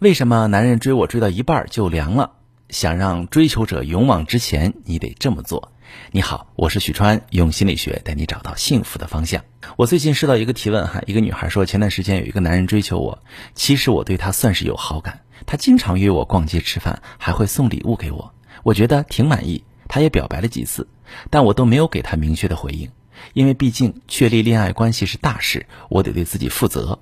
为什么男人追我追到一半就凉了？想让追求者勇往直前，你得这么做。你好，我是许川，用心理学带你找到幸福的方向。我最近收到一个提问哈，一个女孩说，前段时间有一个男人追求我，其实我对他算是有好感，他经常约我逛街吃饭，还会送礼物给我，我觉得挺满意。他也表白了几次，但我都没有给他明确的回应，因为毕竟确立恋爱关系是大事，我得对自己负责。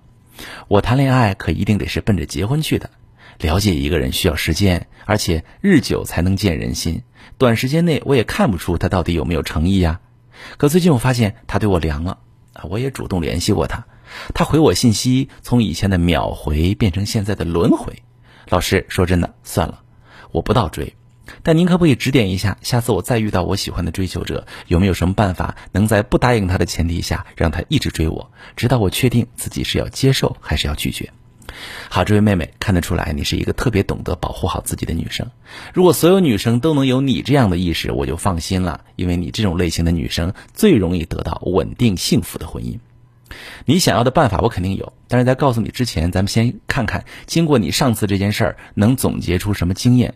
我谈恋爱可一定得是奔着结婚去的。了解一个人需要时间，而且日久才能见人心。短时间内我也看不出他到底有没有诚意呀。可最近我发现他对我凉了啊！我也主动联系过他，他回我信息从以前的秒回变成现在的轮回。老师说真的，算了，我不倒追。但您可不可以指点一下，下次我再遇到我喜欢的追求者，有没有什么办法能在不答应他的前提下，让他一直追我，直到我确定自己是要接受还是要拒绝？好，这位妹妹看得出来，你是一个特别懂得保护好自己的女生。如果所有女生都能有你这样的意识，我就放心了，因为你这种类型的女生最容易得到稳定幸福的婚姻。你想要的办法我肯定有，但是在告诉你之前，咱们先看看，经过你上次这件事儿，能总结出什么经验？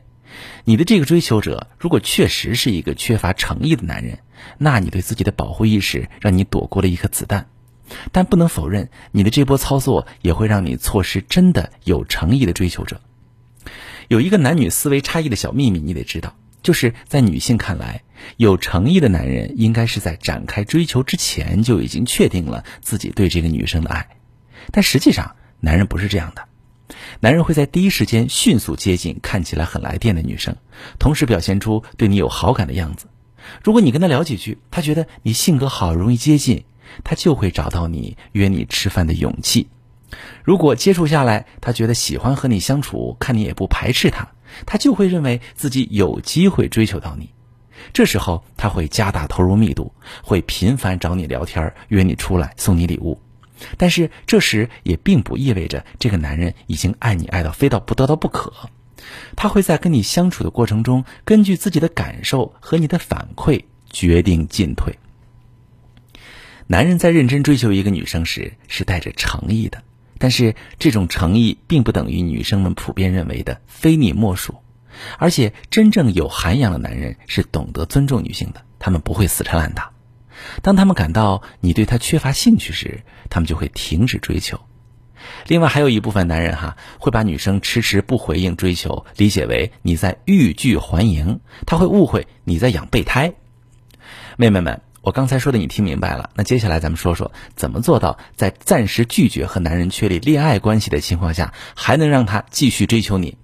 你的这个追求者如果确实是一个缺乏诚意的男人，那你对自己的保护意识让你躲过了一颗子弹。但不能否认，你的这波操作也会让你错失真的有诚意的追求者。有一个男女思维差异的小秘密，你得知道，就是在女性看来，有诚意的男人应该是在展开追求之前就已经确定了自己对这个女生的爱。但实际上，男人不是这样的。男人会在第一时间迅速接近看起来很来电的女生，同时表现出对你有好感的样子。如果你跟他聊几句，他觉得你性格好，容易接近。他就会找到你约你吃饭的勇气。如果接触下来，他觉得喜欢和你相处，看你也不排斥他，他就会认为自己有机会追求到你。这时候他会加大投入密度，会频繁找你聊天，约你出来，送你礼物。但是这时也并不意味着这个男人已经爱你爱到非到不得到不可。他会在跟你相处的过程中，根据自己的感受和你的反馈决定进退。男人在认真追求一个女生时是带着诚意的，但是这种诚意并不等于女生们普遍认为的非你莫属。而且，真正有涵养的男人是懂得尊重女性的，他们不会死缠烂打。当他们感到你对他缺乏兴趣时，他们就会停止追求。另外，还有一部分男人哈会把女生迟迟不回应追求理解为你在欲拒还迎，他会误会你在养备胎。妹妹们。我刚才说的你听明白了，那接下来咱们说说怎么做到在暂时拒绝和男人确立恋爱关系的情况下，还能让他继续追求你。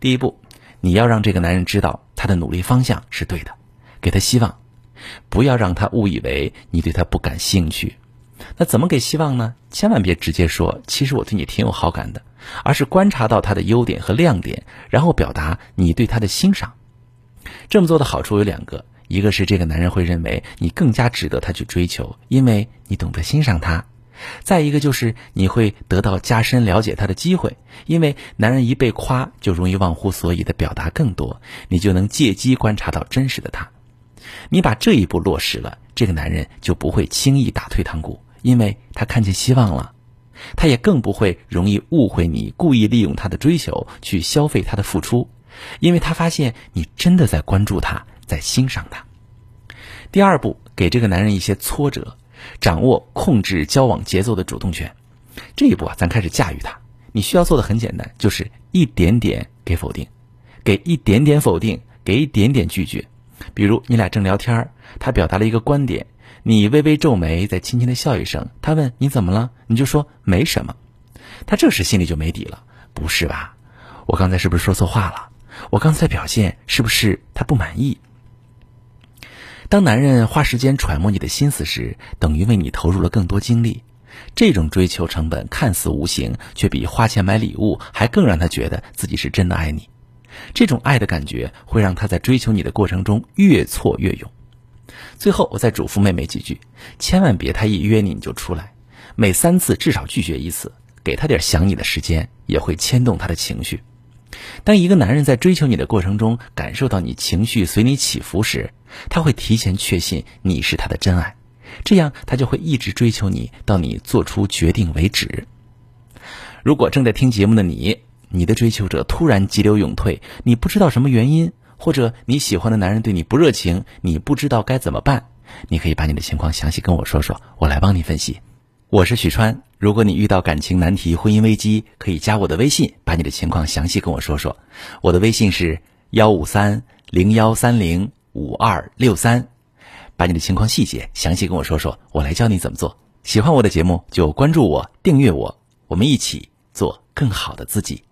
第一步，你要让这个男人知道他的努力方向是对的，给他希望，不要让他误以为你对他不感兴趣。那怎么给希望呢？千万别直接说其实我对你挺有好感的，而是观察到他的优点和亮点，然后表达你对他的欣赏。这么做的好处有两个。一个是这个男人会认为你更加值得他去追求，因为你懂得欣赏他；再一个就是你会得到加深了解他的机会，因为男人一被夸就容易忘乎所以的表达更多，你就能借机观察到真实的他。你把这一步落实了，这个男人就不会轻易打退堂鼓，因为他看见希望了，他也更不会容易误会你故意利用他的追求去消费他的付出，因为他发现你真的在关注他。在欣赏他。第二步，给这个男人一些挫折，掌握控制交往节奏的主动权。这一步啊，咱开始驾驭他。你需要做的很简单，就是一点点给否定，给一点点否定，给一点点拒绝。比如你俩正聊天，他表达了一个观点，你微微皱眉，再轻轻的笑一声。他问你怎么了，你就说没什么。他这时心里就没底了，不是吧？我刚才是不是说错话了？我刚才表现是不是他不满意？当男人花时间揣摩你的心思时，等于为你投入了更多精力。这种追求成本看似无形，却比花钱买礼物还更让他觉得自己是真的爱你。这种爱的感觉会让他在追求你的过程中越挫越勇。最后，我再嘱咐妹妹几句：千万别他一约你你就出来，每三次至少拒绝一次，给他点想你的时间，也会牵动他的情绪。当一个男人在追求你的过程中感受到你情绪随你起伏时，他会提前确信你是他的真爱，这样他就会一直追求你到你做出决定为止。如果正在听节目的你，你的追求者突然急流勇退，你不知道什么原因，或者你喜欢的男人对你不热情，你不知道该怎么办，你可以把你的情况详细跟我说说，我来帮你分析。我是许川，如果你遇到感情难题、婚姻危机，可以加我的微信，把你的情况详细跟我说说。我的微信是幺五三零幺三零五二六三，把你的情况细节详细跟我说说，我来教你怎么做。喜欢我的节目就关注我、订阅我，我们一起做更好的自己。